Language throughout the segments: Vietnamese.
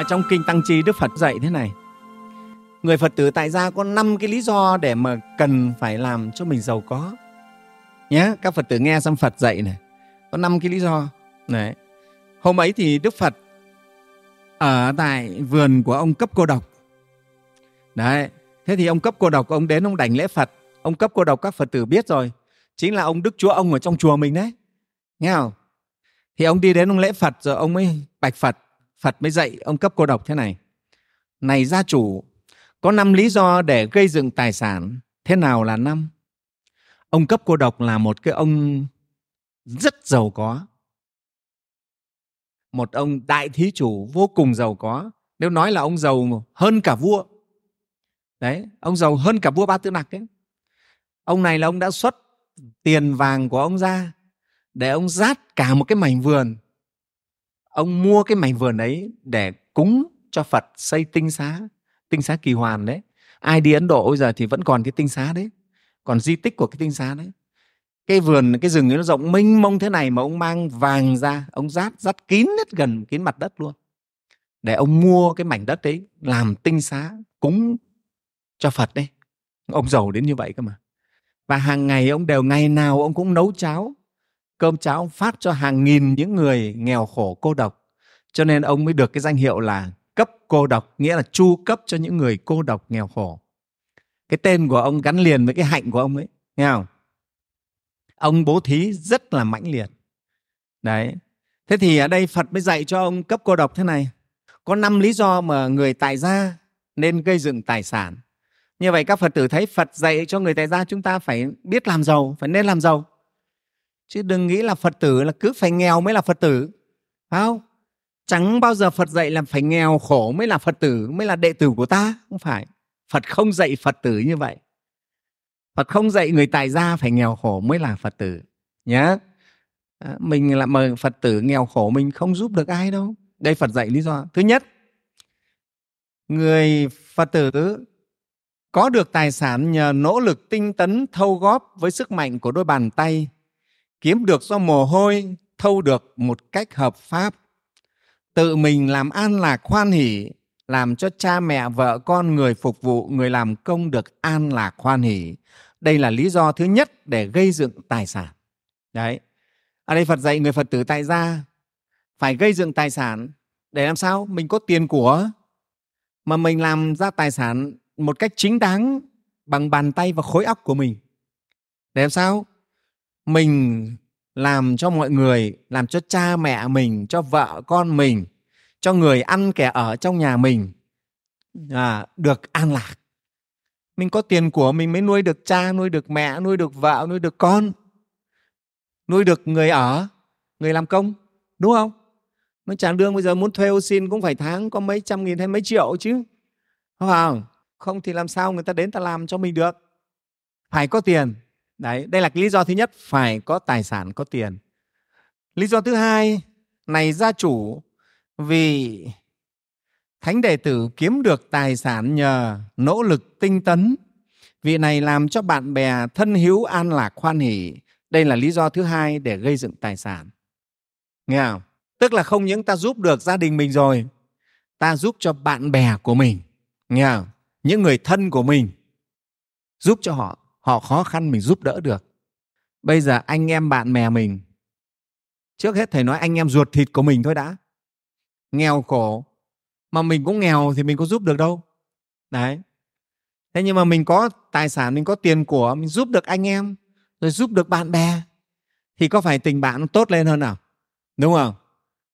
ở trong kinh tăng chi đức phật dạy thế này. Người phật tử tại gia có năm cái lý do để mà cần phải làm cho mình giàu có. Nhé các phật tử nghe xong phật dạy này, có năm cái lý do. Đấy. Hôm ấy thì đức phật ở tại vườn của ông cấp cô độc. Đấy. Thế thì ông cấp cô độc, ông đến ông đảnh lễ phật. Ông cấp cô độc, các phật tử biết rồi, chính là ông đức chúa ông ở trong chùa mình đấy. Nghe không? Thì ông đi đến ông lễ phật, rồi ông mới bạch phật phật mới dạy ông cấp cô độc thế này. Này gia chủ, có năm lý do để gây dựng tài sản, thế nào là năm? Ông cấp cô độc là một cái ông rất giàu có. Một ông đại thí chủ vô cùng giàu có. Nếu nói là ông giàu hơn cả vua. Đấy, ông giàu hơn cả vua ba tư nặc đấy ông này là ông đã xuất tiền vàng của ông ra để ông rát cả một cái mảnh vườn ông mua cái mảnh vườn ấy để cúng cho phật xây tinh xá tinh xá kỳ hoàn đấy. Ai đi ấn độ bây giờ thì vẫn còn cái tinh xá đấy, còn di tích của cái tinh xá đấy. Cái vườn, cái rừng ấy nó rộng mênh mông thế này mà ông mang vàng ra, ông rát rát kín hết gần, kín mặt đất luôn. Để ông mua cái mảnh đất đấy làm tinh xá cúng cho phật đấy. Ông giàu đến như vậy cơ mà. Và hàng ngày ông đều, ngày nào ông cũng nấu cháo cơm cháo ông phát cho hàng nghìn những người nghèo khổ cô độc. Cho nên ông mới được cái danh hiệu là cấp cô độc, nghĩa là chu cấp cho những người cô độc nghèo khổ. Cái tên của ông gắn liền với cái hạnh của ông ấy, nghe không? Ông bố thí rất là mãnh liệt. Đấy. Thế thì ở đây phật mới dạy cho ông cấp cô độc thế này. Có năm lý do mà người tài gia nên gây dựng tài sản. Như vậy các phật tử thấy phật dạy cho người tài gia chúng ta phải biết làm giàu, phải nên làm giàu chứ đừng nghĩ là phật tử là cứ phải nghèo mới là phật tử. Phải không? Chẳng bao giờ phật dạy là phải nghèo khổ mới là phật tử, mới là đệ tử của ta. Không phải. Phật không dạy phật tử như vậy. Phật không dạy người tài gia phải nghèo khổ mới là phật tử. Nhé à, mình là mà phật tử nghèo khổ mình không giúp được ai đâu. Đây phật dạy lý do. Thứ nhất, người phật tử có được tài sản nhờ nỗ lực tinh tấn, thâu góp với sức mạnh của đôi bàn tay kiếm được do mồ hôi, thâu được một cách hợp pháp. Tự mình làm an lạc khoan hỷ, làm cho cha mẹ, vợ con, người phục vụ, người làm công được an lạc khoan hỷ. Đây là lý do thứ nhất để gây dựng tài sản. Đấy. Ở đây phật dạy người phật tử tại gia, phải gây dựng tài sản để làm sao? Mình có tiền của. Mà mình làm ra tài sản một cách chính đáng, bằng bàn tay và khối óc của mình. Để làm sao? Mình làm cho mọi người làm cho cha mẹ mình cho vợ con mình cho người ăn kẻ ở trong nhà mình à, được an lạc. Mình có tiền của mình mới nuôi được cha nuôi được mẹ nuôi được vợ nuôi được con nuôi được người ở người làm công đúng không? Mới trả lương bây giờ muốn thuê ô xin cũng phải tháng có mấy trăm nghìn hay mấy triệu chứ không? Không thì làm sao người ta đến ta làm cho mình được? Phải có tiền đấy, đây là cái lý do thứ nhất, phải có tài sản, có tiền. Lý do thứ hai, này gia chủ, vì thánh đệ tử kiếm được tài sản nhờ nỗ lực tinh tấn, vị này làm cho bạn bè thân hữu an lạc khoan hỷ. Đây là lý do thứ hai để gây dựng tài sản. Nghe không? Tức là không những ta giúp được gia đình mình rồi, ta giúp cho bạn bè của mình. Nghe không? Những người thân của mình, giúp cho họ họ khó khăn mình giúp đỡ được. Bây giờ anh em bạn bè mình, trước hết thầy nói anh em ruột thịt của mình thôi đã. Nghèo khổ, mà mình cũng nghèo thì mình có giúp được đâu. Đấy. Thế nhưng mà mình có tài sản, mình có tiền của, mình giúp được anh em, rồi giúp được bạn bè, thì có phải tình bạn tốt lên hơn nào? Đúng không?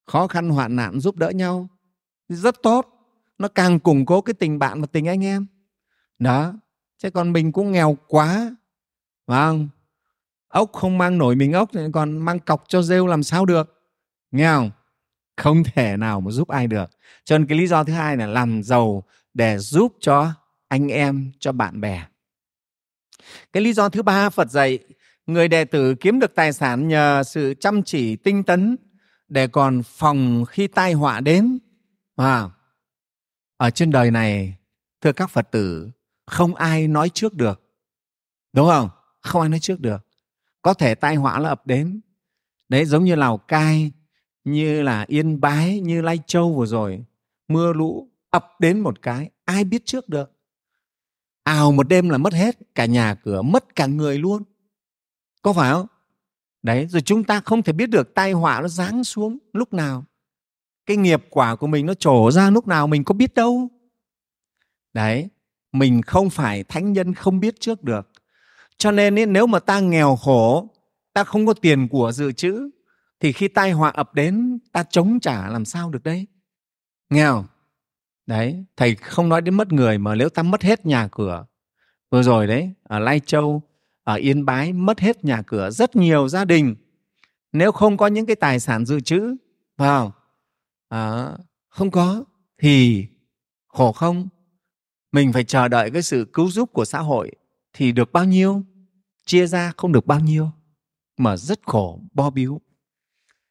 Khó khăn, hoạn nạn, giúp đỡ nhau, rất tốt. Nó càng củng cố cái tình bạn và tình anh em. Đó chứ còn mình cũng nghèo quá phải không? Ốc không mang nổi mình ốc thì còn mang cọc cho rêu làm sao được? Nghe không? Không thể nào mà giúp ai được. Cho nên cái lý do thứ hai là làm giàu để giúp cho anh em cho bạn bè. Cái lý do thứ ba phật dạy người đệ tử kiếm được tài sản nhờ sự chăm chỉ tinh tấn để còn phòng khi tai họa đến. À, ở trên đời này thưa các phật tử không ai nói trước được. Đúng không? Không ai nói trước được. Có thể tai họa nó ập đến. Đấy, giống như lào cai, như là yên bái, như lai châu vừa rồi. Mưa lũ ập đến một cái, ai biết trước được. Ào một đêm là mất hết, cả nhà cửa, mất cả người luôn. Có phải không? Đấy, rồi chúng ta không thể biết được tai họa nó giáng xuống lúc nào. Cái nghiệp quả của mình nó trổ ra lúc nào mình có biết đâu. Đấy mình không phải thánh nhân không biết trước được. Cho nên ý, nếu mà ta nghèo khổ ta không có tiền của dự trữ thì khi tai họa ập đến ta chống trả làm sao được đấy? Nghèo đấy thầy không nói đến mất người mà nếu ta mất hết nhà cửa. Vừa rồi đấy ở lai châu ở yên bái mất hết nhà cửa rất nhiều gia đình. Nếu không có những cái tài sản dự trữ vào à, không có thì khổ không? Mình phải chờ đợi cái sự cứu giúp của xã hội thì được bao nhiêu chia ra không được bao nhiêu mà rất khổ bo biếu.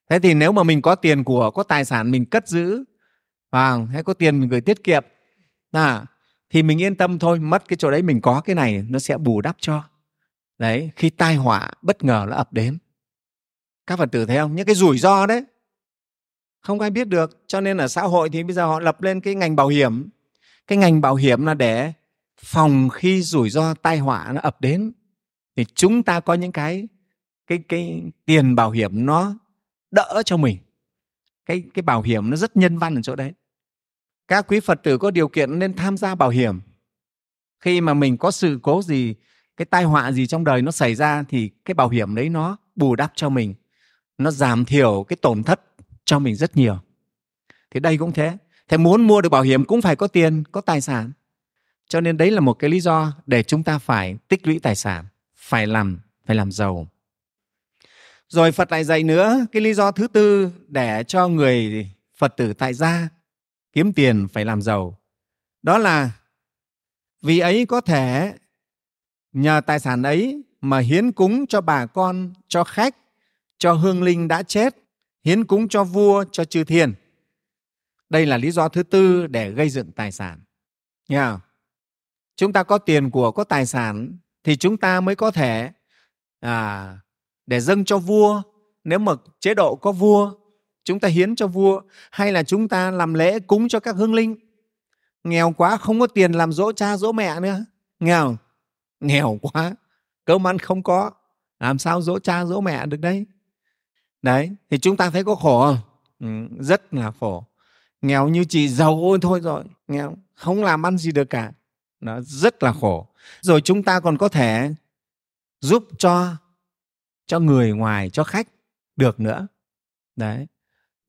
Thế thì nếu mà mình có tiền của có tài sản mình cất giữ vào hay có tiền mình gửi tiết kiệm à, thì mình yên tâm thôi mất cái chỗ đấy mình có cái này nó sẽ bù đắp cho. Đấy khi tai họa bất ngờ nó ập đến. Các phật tử thấy không? Những cái rủi ro đấy. Không ai biết được cho nên ở xã hội thì bây giờ họ lập lên cái ngành bảo hiểm cái ngành bảo hiểm là để phòng khi rủi ro tai họa nó ập đến. Thì chúng ta có những cái cái cái tiền bảo hiểm nó đỡ cho mình. Cái cái bảo hiểm nó rất nhân văn ở chỗ đấy. Các quý phật tử có điều kiện nên tham gia bảo hiểm. Khi mà mình có sự cố gì, cái tai họa gì trong đời nó xảy ra thì cái bảo hiểm đấy nó bù đắp cho mình. Nó giảm thiểu cái tổn thất cho mình rất nhiều. Thì đây cũng thế thế muốn mua được bảo hiểm cũng phải có tiền, có tài sản. Cho nên đấy là một cái lý do để chúng ta phải tích lũy tài sản, phải làm phải làm giàu. Rồi phật lại dạy nữa cái lý do thứ tư để cho người phật tử tại gia kiếm tiền phải làm giàu. Đó là vì ấy có thể nhờ tài sản ấy mà hiến cúng cho bà con, cho khách, cho hương linh đã chết, hiến cúng cho vua, cho chư thiên đây là lý do thứ tư để gây dựng tài sản. Nghe không? chúng ta có tiền của có tài sản thì chúng ta mới có thể à, để dâng cho vua. Nếu mà chế độ có vua chúng ta hiến cho vua hay là chúng ta làm lễ cúng cho các hương linh. Nghèo quá không có tiền làm dỗ cha dỗ mẹ nữa. Nghèo nghèo quá cơm ăn không có làm sao dỗ cha dỗ mẹ được đấy? Đấy thì chúng ta thấy có khổ không? Ừ, rất là khổ nghèo như chị giàu ôi thôi rồi. Nghèo, không làm ăn gì được cả. Nó rất là khổ. Rồi chúng ta còn có thể giúp cho cho người ngoài, cho khách được nữa. Đấy.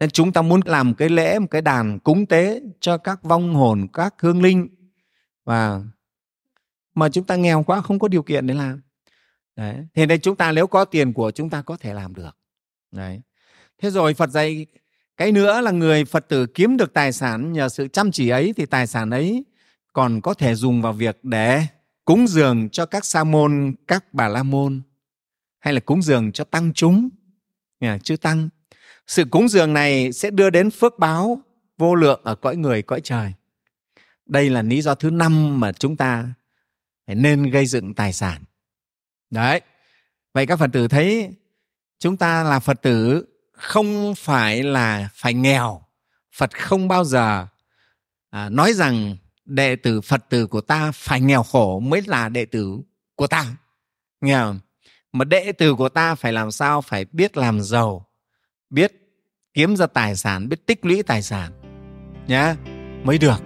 Nên chúng ta muốn làm cái lễ, một cái đàn cúng tế cho các vong hồn, các hương linh. Và mà chúng ta nghèo quá, không có điều kiện để làm. Đấy. Thì nên chúng ta nếu có tiền của chúng ta có thể làm được. Đấy. Thế rồi phật dạy cái nữa là người phật tử kiếm được tài sản nhờ sự chăm chỉ ấy thì tài sản ấy còn có thể dùng vào việc để cúng dường cho các sa môn, các bà la môn, hay là cúng dường cho tăng chúng. Chư tăng. Sự cúng dường này sẽ đưa đến phước báo vô lượng ở cõi người, cõi trời. Đây là lý do thứ năm mà chúng ta phải nên gây dựng tài sản. Đấy. Vậy các phật tử thấy chúng ta là phật tử không phải là phải nghèo. Phật không bao giờ à, nói rằng đệ tử phật tử của ta phải nghèo khổ mới là đệ tử của ta. Nghèo mà đệ tử của ta phải làm sao? Phải biết làm giàu biết kiếm ra tài sản biết tích lũy tài sản. Nhá mới được.